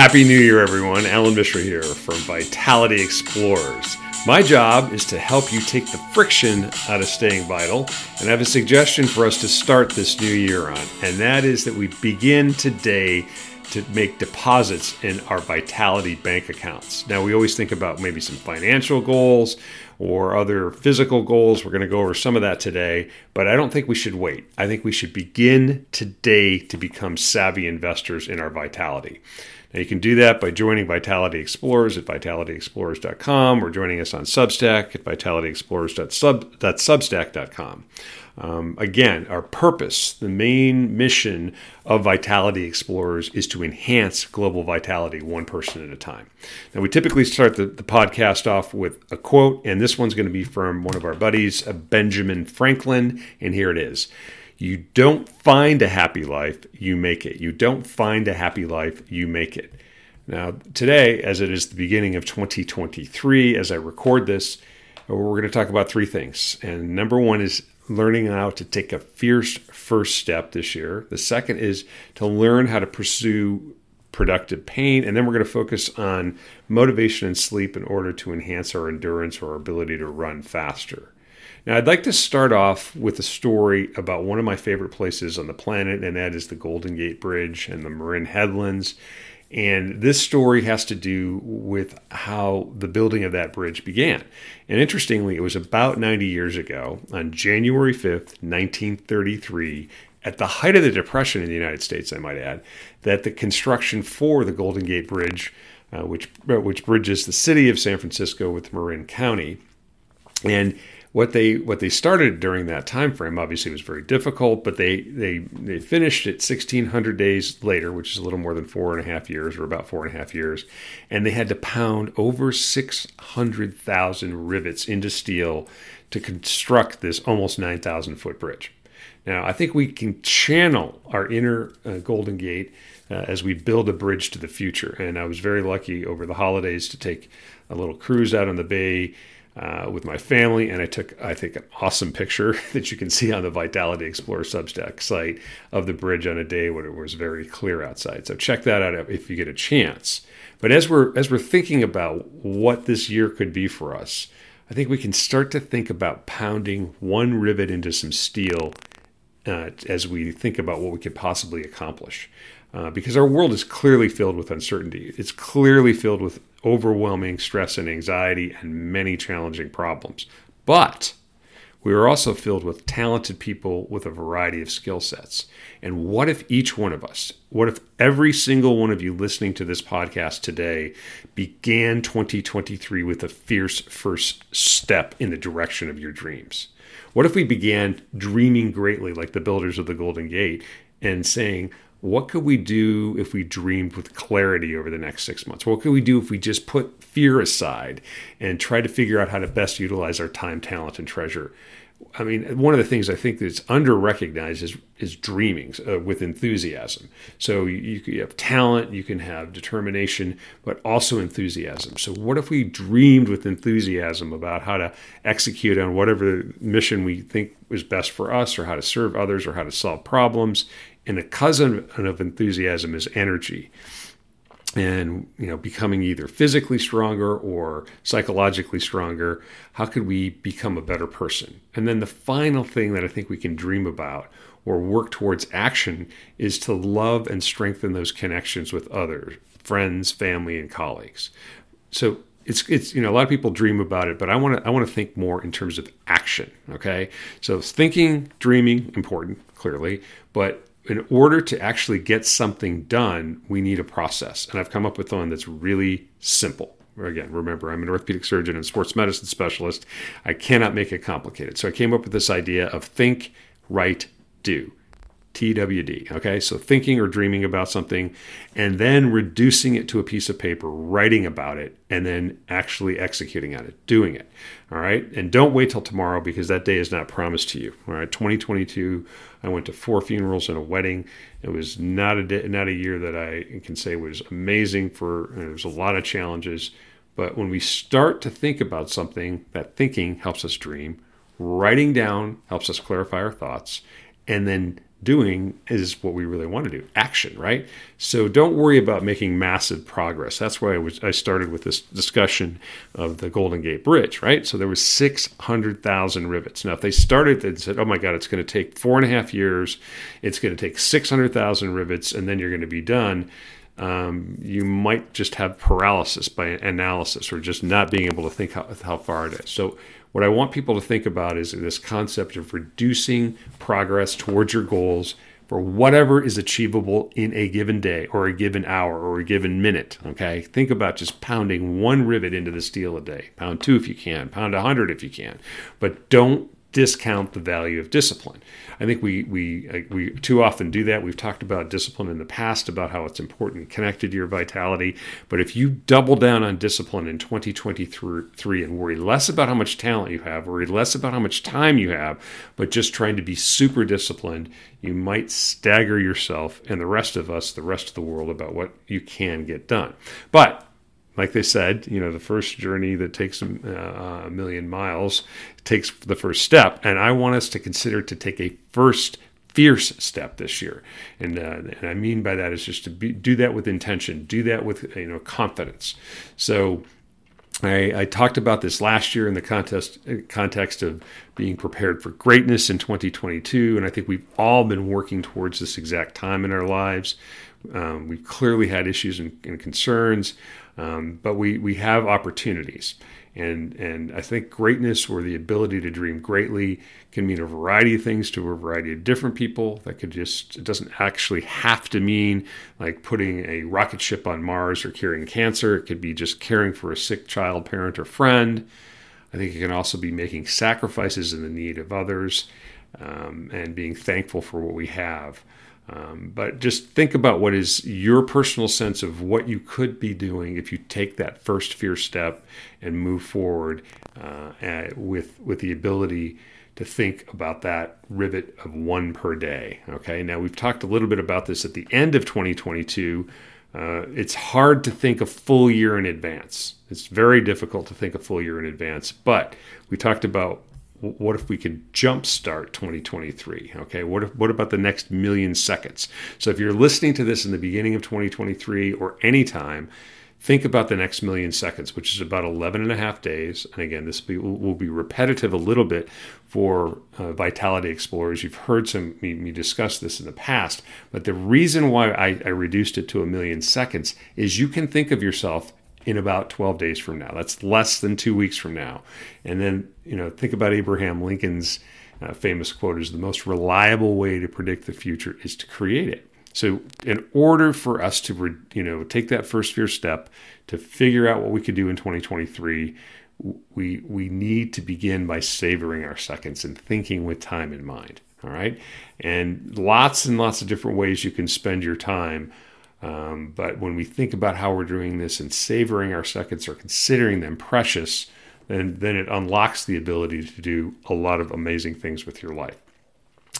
Happy New Year, everyone. Alan Mishra here from Vitality Explorers. My job is to help you take the friction out of staying vital, and I have a suggestion for us to start this new year on, and that is that we begin today to make deposits in our Vitality bank accounts. Now, we always think about maybe some financial goals or other physical goals. We're going to go over some of that today, but I don't think we should wait. I think we should begin today to become savvy investors in our Vitality. Now, you can do that by joining Vitality Explorers at vitalityexplorers.com or joining us on Substack at vitalityexplorers.substack.com. Um, again, our purpose, the main mission of Vitality Explorers is to enhance global vitality one person at a time. Now, we typically start the, the podcast off with a quote, and this one's going to be from one of our buddies, Benjamin Franklin, and here it is. You don't find a happy life, you make it. You don't find a happy life, you make it. Now, today, as it is the beginning of 2023, as I record this, uh, we're going to talk about three things. And number one is learning how to take a fierce first step this year. The second is to learn how to pursue productive pain. And then we're going to focus on motivation and sleep in order to enhance our endurance or our ability to run faster. Now, I'd like to start off with a story about one of my favorite places on the planet, and that is the Golden Gate Bridge and the Marin Headlands. And this story has to do with how the building of that bridge began. And interestingly, it was about 90 years ago, on January 5th, 1933, at the height of the Depression in the United States, I might add, that the construction for the Golden Gate Bridge, uh, which, which bridges the city of San Francisco with Marin County, and what they what they started during that time frame obviously was very difficult, but they they they finished it 1,600 days later, which is a little more than four and a half years, or about four and a half years, and they had to pound over 600,000 rivets into steel to construct this almost 9,000 foot bridge. Now, I think we can channel our inner uh, Golden Gate uh, as we build a bridge to the future. And I was very lucky over the holidays to take a little cruise out on the bay uh, with my family, and I took, I think, an awesome picture that you can see on the Vitality Explorer Substack site of the bridge on a day when it was very clear outside. So check that out if you get a chance. But as we're as we're thinking about what this year could be for us, I think we can start to think about pounding one rivet into some steel uh, as we think about what we could possibly accomplish. Uh, because our world is clearly filled with uncertainty. It's clearly filled with overwhelming stress and anxiety and many challenging problems. But we are also filled with talented people with a variety of skill sets. And what if each one of us, what if every single one of you listening to this podcast today began 2023 with a fierce first step in the direction of your dreams? What if we began dreaming greatly like the builders of the Golden Gate and saying, what could we do if we dreamed with clarity over the next six months? What could we do if we just put fear aside and try to figure out how to best utilize our time, talent, and treasure? I mean, one of the things I think that's under recognized is, is dreaming uh, with enthusiasm. So you, you have talent, you can have determination, but also enthusiasm. So, what if we dreamed with enthusiasm about how to execute on whatever mission we think is best for us, or how to serve others, or how to solve problems, and a cousin of enthusiasm is energy. And you know becoming either physically stronger or psychologically stronger how could we become a better person? And then the final thing that i think we can dream about or work towards action is to love and strengthen those connections with others friends family and colleagues. So it's it's you know a lot of people dream about it but i want to i want to think more in terms of action okay? So thinking dreaming important clearly but in order to actually get something done, we need a process. And I've come up with one that's really simple. Again, remember, I'm an orthopedic surgeon and sports medicine specialist. I cannot make it complicated. So I came up with this idea of think, write, do. TWD. Okay, so thinking or dreaming about something and then reducing it to a piece of paper, writing about it, and then actually executing on it, doing it. All right, and don't wait till tomorrow because that day is not promised to you. All right, 2022, I went to four funerals and a wedding. It was not a day, not a year that I can say was amazing. For there was a lot of challenges, but when we start to think about something, that thinking helps us dream. Writing down helps us clarify our thoughts, and then doing is what we really want to do action right? So don't worry about making massive progress. That's why I, was, I started with this discussion of the golden gate bridge right? So there was 600000 rivets. Now if they started and said oh my god it's going to take four and a half years it's going to take 600000 rivets and then you're going to be done um, you might just have paralysis by analysis or just not being able to think how, how far it is. So what I want people to think about is this concept of reducing progress towards your goals for whatever is achievable in a given day or a given hour or a given minute. Okay. Think about just pounding one rivet into the steel a day. Pound two if you can, pound a hundred if you can. But don't discount the value of discipline. I think we we uh, we too often do that. We've talked about discipline in the past about how it's important connected to your vitality, but if you double down on discipline in 2023 and worry less about how much talent you have, worry less about how much time you have, but just trying to be super disciplined, you might stagger yourself and the rest of us, the rest of the world about what you can get done. But like they said, you know, the first journey that takes uh, a million miles takes the first step. And I want us to consider to take a first fierce step this year. And, uh, and I mean by that is just to be, do that with intention, do that with, you know, confidence. So I, I, talked about this last year in the contest, context of being prepared for greatness in 2022. And I think we've all been working towards this exact time in our lives. Um, we've clearly had issues and, and concerns. Um, but we, we have opportunities. And, and I think greatness or the ability to dream greatly can mean a variety of things to a variety of different people. That could just, it doesn't actually have to mean like putting a rocket ship on Mars or curing cancer. It could be just caring for a sick child, parent, or friend. I think it can also be making sacrifices in the need of others um, and being thankful for what we have. Um, but just think about what is your personal sense of what you could be doing if you take that first fear step and move forward uh, with with the ability to think about that rivet of one per day. Okay, now we've talked a little bit about this at the end of 2022. Uh, it's hard to think a full year in advance. It's very difficult to think a full year in advance, but we talked about what if we could jumpstart 2023? Okay, what if, what about the next million seconds? So if you're listening to this in the beginning of 2023 or anytime, think about the next million seconds, which is about 11 and a half days. And again, this will be, will be repetitive a little bit for uh, Vitality Explorers. You've heard some me, me, discuss this in the past, but the reason why I, I reduced it to a million seconds is you can think of yourself in about 12 days from now. That's less than two weeks from now. And then, you know, think about Abraham Lincoln's uh, famous quote is the most reliable way to predict the future is to create it. So, in order for us to, you know, take that first fear step to figure out what we could do in 2023, we we need to begin by savoring our seconds and thinking with time in mind. All right, and lots and lots of different ways you can spend your time um, but when we think about how we're doing this and savoring our seconds or considering them precious, then, then it unlocks the ability to do a lot of amazing things with your life.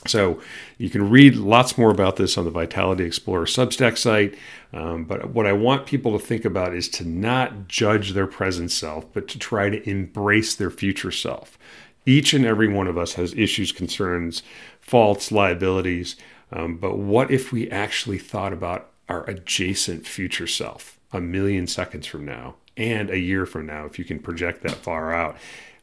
So you can read lots more about this on the Vitality Explorer Substack site. Um, but what I want people to think about is to not judge their present self, but to try to embrace their future self. Each and every one of us has issues, concerns, faults, liabilities. Um, but what if we actually thought about our adjacent future self a million seconds from now and a year from now, if you can project that far out,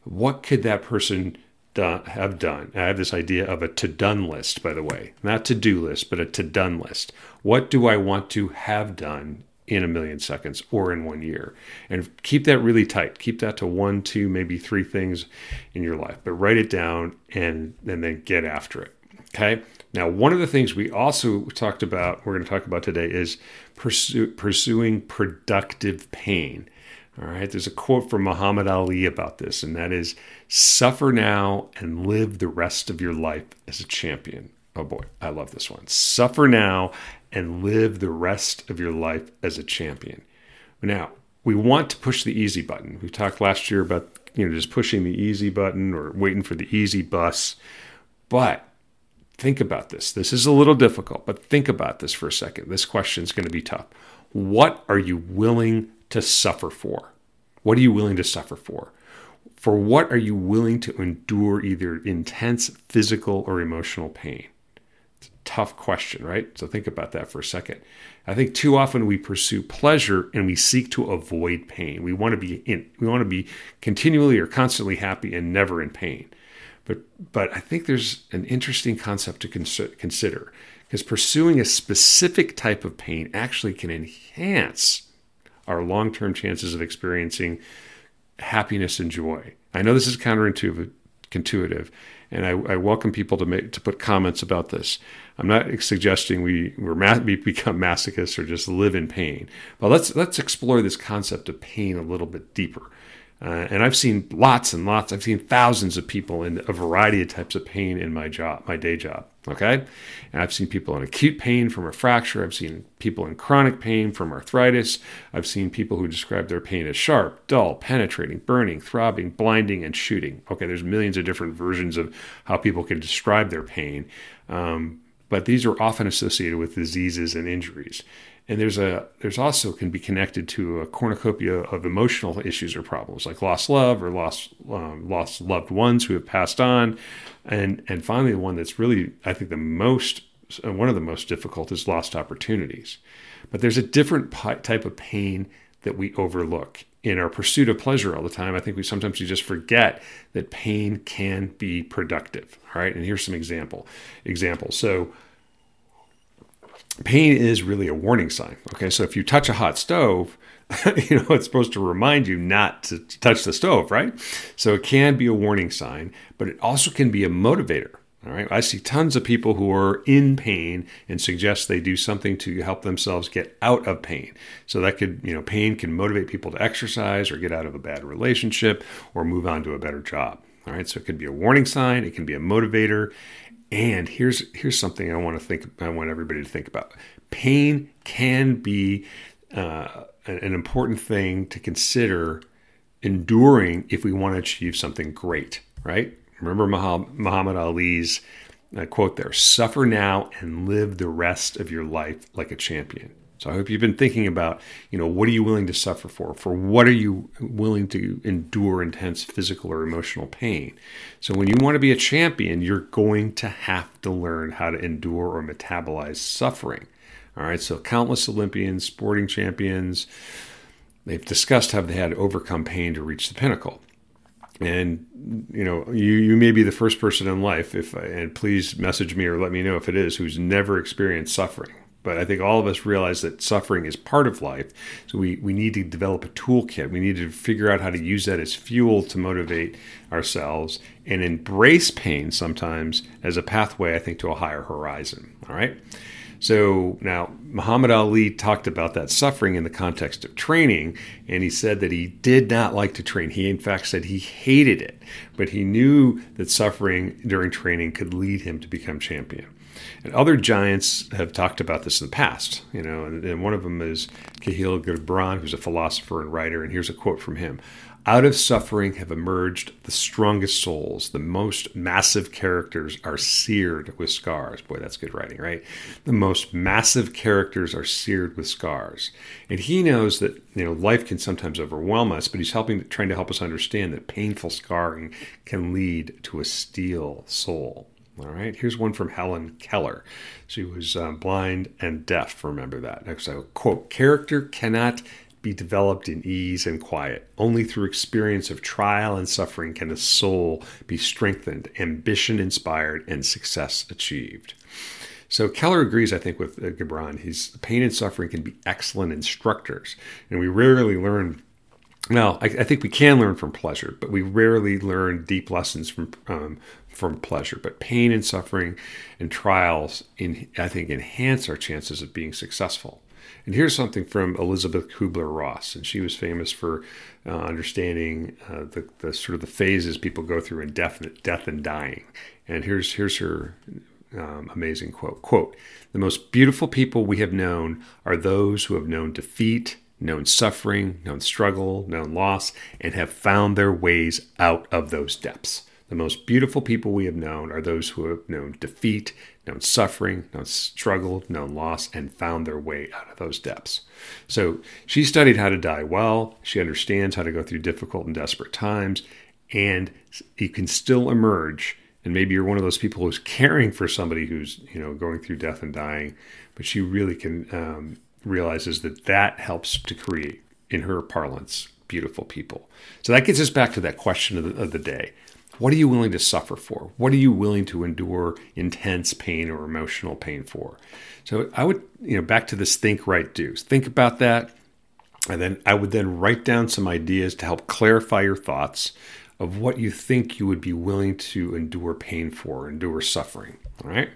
what could that person have done? I have this idea of a to done list, by the way, not to do list, but a to done list. What do I want to have done in a million seconds or in one year? And keep that really tight. Keep that to one, two, maybe three things in your life, but write it down and, and then get after it. Okay. Now, one of the things we also talked about, we're going to talk about today, is pursue, pursuing productive pain. All right, there's a quote from Muhammad Ali about this, and that is suffer now and live the rest of your life as a champion. Oh boy, I love this one. Suffer now and live the rest of your life as a champion. Now, we want to push the easy button. We talked last year about you know just pushing the easy button or waiting for the easy bus. But Think about this. This is a little difficult, but think about this for a second. This question is going to be tough. What are you willing to suffer for? What are you willing to suffer for? For what are you willing to endure either intense physical or emotional pain? It's a tough question, right? So think about that for a second. I think too often we pursue pleasure and we seek to avoid pain. We want to be in, we want to be continually or constantly happy and never in pain. But but I think there's an interesting concept to consider because pursuing a specific type of pain actually can enhance our long-term chances of experiencing happiness and joy. I know this is counterintuitive, intuitive, and I, I, welcome people to make to put comments about this. I'm not suggesting we ma- we become masochists or just live in pain, but let's let's explore this concept of pain a little bit deeper. Uh, and I've seen lots and lots. I've seen thousands of people in a variety of types of pain in my job, my day job. Okay, and I've seen people in acute pain from a fracture. I've seen people in chronic pain from arthritis. I've seen people who describe their pain as sharp, dull, penetrating, burning, throbbing, blinding, and shooting. Okay, there's millions of different versions of how people can describe their pain, um, but these are often associated with diseases and injuries and there's a there's also can be connected to a cornucopia of emotional issues or problems like lost love or lost um, lost loved ones who have passed on. And and finally the one that's really i think the most uh, one of the most difficult is lost opportunities. But there's a different type of pain that we overlook in our pursuit of pleasure all the time. I think we sometimes we just forget that pain can be productive all right? And here's some example examples. So pain is really a warning sign. Okay, so if you touch a hot stove, you know it's supposed to remind you not to touch the stove, right? So it can be a warning sign, but it also can be a motivator. All right, I see tons of people who are in pain and suggest they do something to help themselves get out of pain. So that could, you know, pain can motivate people to exercise or get out of a bad relationship or move on to a better job. All right, so it can be a warning sign, it can be a motivator, and here's here's something I want to think. I want everybody to think about. Pain can be uh, an important thing to consider enduring if we want to achieve something great. Right? Remember Muhammad Ali's uh, quote there: "Suffer now and live the rest of your life like a champion." So I hope you've been thinking about, you know, what are you willing to suffer for? For what are you willing to endure intense physical or emotional pain? So when you want to be a champion, you're going to have to learn how to endure or metabolize suffering. All right. So countless Olympians, sporting champions, they've discussed how they had to overcome pain to reach the pinnacle. And you know, you you may be the first person in life, if and please message me or let me know if it is, who's never experienced suffering but I think all of us realize that suffering is part of life. So we, we need to develop a toolkit. We need to figure out how to use that as fuel to motivate ourselves and embrace pain sometimes as a pathway, I think, to a higher horizon. All right. So now Muhammad Ali talked about that suffering in the context of training, and he said that he did not like to train. He, in fact, said he hated it, but he knew that suffering during training could lead him to become champion. And other giants have talked about this in the past, you know, and, and one of them is Kahlil Gibran, who's a philosopher and writer. And here's a quote from him Out of suffering have emerged the strongest souls. The most massive characters are seared with scars. Boy, that's good writing, right? The most massive characters are seared with scars. And he knows that, you know, life can sometimes overwhelm us, but he's helping, trying to help us understand that painful scarring can lead to a steel soul. All right, here's one from Helen Keller. She was uh, blind and deaf, remember that. Next, quote Character cannot be developed in ease and quiet. Only through experience of trial and suffering can the soul be strengthened, ambition inspired, and success achieved. So Keller agrees, I think, with uh, Gibran. He's pain and suffering can be excellent instructors, and we rarely learn well, I, I, think we can learn from pleasure, but we rarely learn deep lessons from um, from pleasure. But pain and suffering and trials, in, I think, enhance our chances of being successful. And here's something from Elisabeth Kübler-Ross, and she was famous for uh, understanding uh, the, the sort of the phases people go through in death, death and dying. And here's here's her um, amazing quote: "Quote: The most beautiful people we have known are those who have known defeat." Known suffering, known struggle, known loss, and have found their ways out of those depths. The most beautiful people we have known are those who have known defeat, known suffering, known struggle, known loss, and found their way out of those depths. So she studied how to die well. She understands how to go through difficult and desperate times, and you can still emerge and maybe you're one of those people who's caring for somebody who's you know going through death and dying, but she really can um, realizes that that helps to create, in her parlance, beautiful people. So that gets us back to that question of the, of the day. What are you willing to suffer for? What are you willing to endure intense pain or emotional pain for? So I would, you know, back to this think, write, do. Think about that. And then I would then write down some ideas to help clarify your thoughts of what you think you would be willing to endure pain for, endure suffering. All right.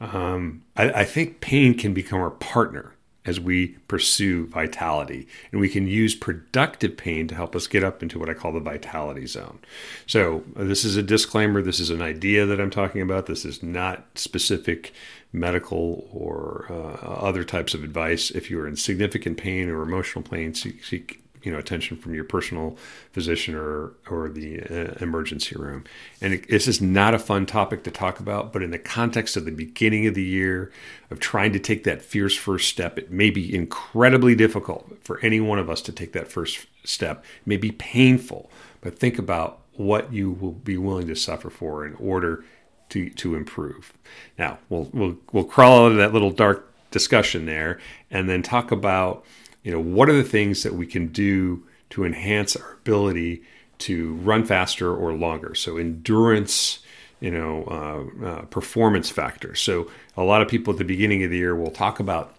Um, I, I think pain can become our partner as we pursue vitality. And we can use productive pain to help us get up into what I call the vitality zone. So, uh, this is a disclaimer. This is an idea that I'm talking about. This is not specific medical or uh, other types of advice. If you're in significant pain or emotional pain, seek, seek you know attention from your personal physician or or the uh, emergency room. And it, this is not a fun topic to talk about, but in the context of the beginning of the year of trying to take that fierce first step, it may be incredibly difficult for any one of us to take that first step. It may be painful, but think about what you will be willing to suffer for in order to to improve. Now, we'll we'll we'll crawl out of that little dark discussion there and then talk about you know, what are the things that we can do to enhance our ability to run faster or longer? So endurance, you know, uh, uh, performance factors. So a lot of people at the beginning of the year will talk about,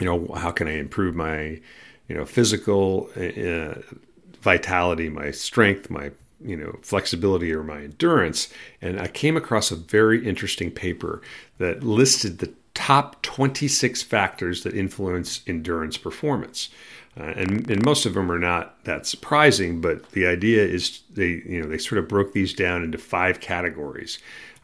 you know, how can I improve my, you know, physical uh, vitality, my strength, my you know flexibility or my endurance and i came across a very interesting paper that listed the top 26 factors that influence endurance performance. Uh, and, and most of them are not that surprising, but the idea is they, you know, they sort of broke these down into five categories.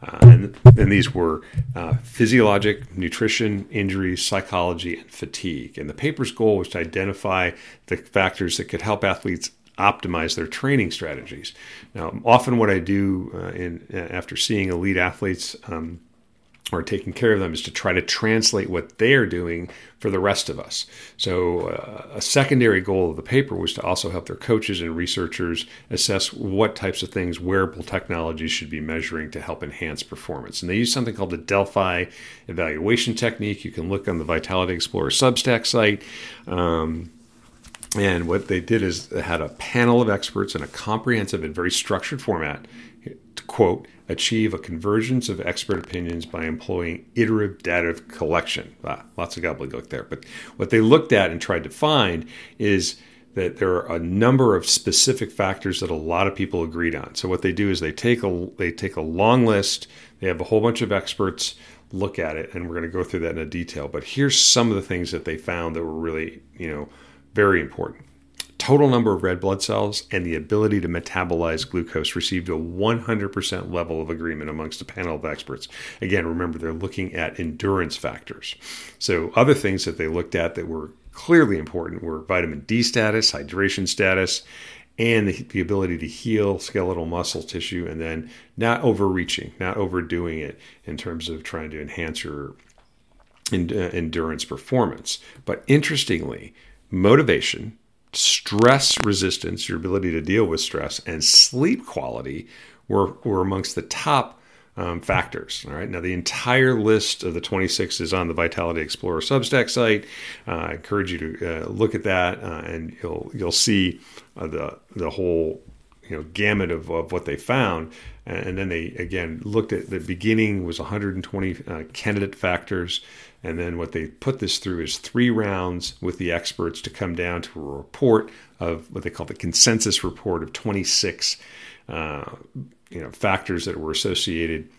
Uh, and, and these were uh, physiologic, nutrition, injuries, psychology, and fatigue. And the paper's goal was to identify the factors that could help athletes optimize their training strategies. Now, often what I do uh, in after seeing elite athletes um, or taking care of them is to try to translate what they are doing for the rest of us. So, uh, a secondary goal of the paper was to also help their coaches and researchers assess what types of things wearable technologies should be measuring to help enhance performance. And they use something called the Delphi evaluation technique. You can look on the Vitality Explorer Substack site. Um, and what they did is they had a panel of experts in a comprehensive and very structured format to quote achieve a convergence of expert opinions by employing iterative data collection. Ah, lots of gobbledygook there. But what they looked at and tried to find is that there are a number of specific factors that a lot of people agreed on. So what they do is they take a they take a long list. They have a whole bunch of experts look at it, and we're going to go through that in a detail. But here's some of the things that they found that were really you know very important total number of red blood cells and the ability to metabolize glucose received a 100% level of agreement amongst a panel of experts. Again, remember they're looking at endurance factors. So, other things that they looked at that were clearly important were vitamin D status, hydration status, and the, the ability to heal skeletal muscle tissue, and then not overreaching, not overdoing it in terms of trying to enhance your uh, endurance performance. But interestingly, motivation stress resistance, your ability to deal with stress, and sleep quality were, were amongst the top um, factors. All right. Now, the entire list of the 26 is on the Vitality Explorer Substack site. Uh, I encourage you to uh, look at that, uh, and you'll you'll see uh, the the whole you know gamut of, of what they found. And then they again looked at the beginning was 120 uh, candidate factors. And then what they put this through is three rounds with the experts to come down to a report of what they call the consensus report of 26 uh, you know, factors that were associated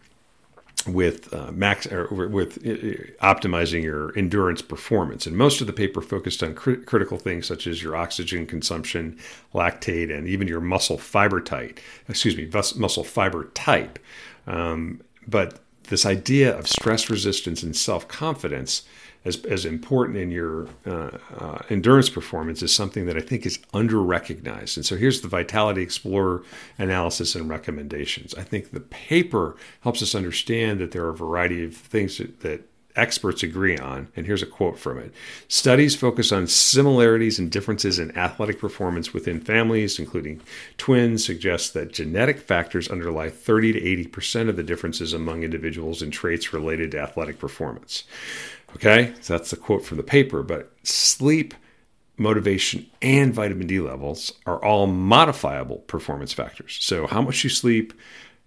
with uh, max or with uh, optimizing your endurance performance. And most of the paper focused on cr- critical things such as your oxygen consumption, lactate, and even your muscle fiber type. Excuse me, muscle fiber type. Um, but this idea of stress resistance and self confidence as, as important in your uh, uh, endurance performance is something that I think is under recognized. And so here's the Vitality Explorer analysis and recommendations. I think the paper helps us understand that there are a variety of things that, that experts agree on, and here's a quote from it Studies focus on similarities and differences in athletic performance within families, including twins, suggest that genetic factors underlie 30 to 80% of the differences among individuals in traits related to athletic performance. Okay, so that's the quote from the paper, but sleep, motivation, and vitamin D levels are all modifiable performance factors. So, how much you sleep,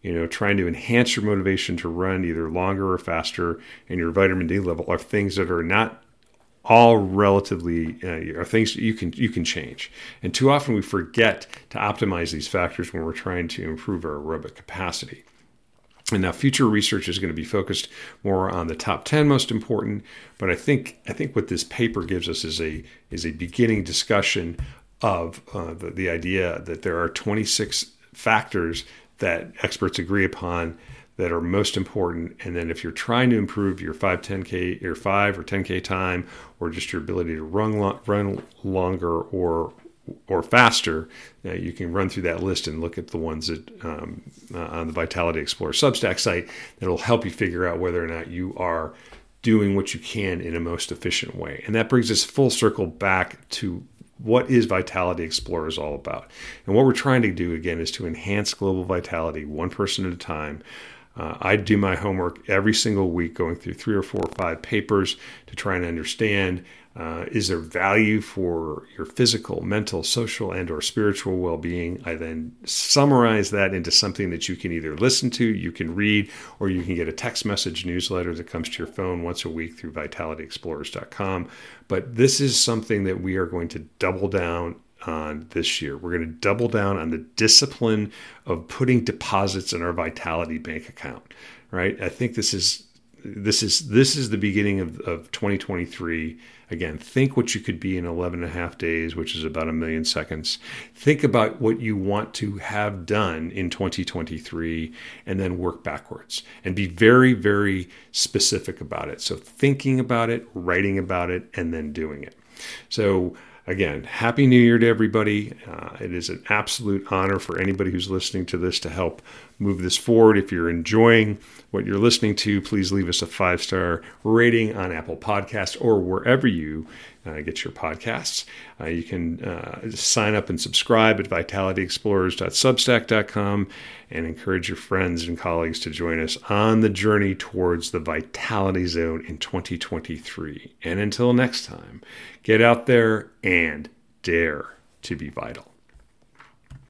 you know, trying to enhance your motivation to run either longer or faster, and your vitamin D level are things that are not all relatively uh, are things you can you can change. And too often we forget to optimize these factors when we're trying to improve our aerobic capacity. And now future research is going to be focused more on the top 10 most important, but I think I think what this paper gives us is a is a beginning discussion of uh, the, the idea that there are 26 factors that experts agree upon that are most important. And then if you're trying to improve your 5, 10K, your 5 or 10K time, or just your ability to run, run longer or or faster, uh, you can run through that list and look at the ones that um, uh, on the Vitality Explorer Substack site that'll help you figure out whether or not you are doing what you can in a most efficient way. And that brings us full circle back to what is Vitality Explorer is all about. And what we're trying to do again is to enhance global vitality one person at a time. Uh, I do my homework every single week, going through three or four or five papers to try and understand uh, is there value for your physical, mental, social, and or spiritual well-being? I then summarize that into something that you can either listen to, you can read, or you can get a text message newsletter that comes to your phone once a week through vitalityexplorers.com. But this is something that we are going to double down on this year. We're going to double down on the discipline of putting deposits in our Vitality bank account. Right? I think this is this is this is the beginning of, of 2023 again think what you could be in 11 and a half days which is about a million seconds. Think about what you want to have done in 2023 and then work backwards and be very very specific about it. So thinking about it writing about it and then doing it. So again, happy new year to everybody. Uh, it is an absolute honor for anybody who's listening to this to help move this forward. If you're enjoying what you're listening to, please leave us a five star rating on Apple Podcasts or wherever you uh, get your podcasts. Uh, you can uh, sign up and subscribe at vitalityexplorers.substack.com and encourage your friends and colleagues to join us on the journey towards the Vitality Zone in 2023. And until next time, get out there and dare to be vital.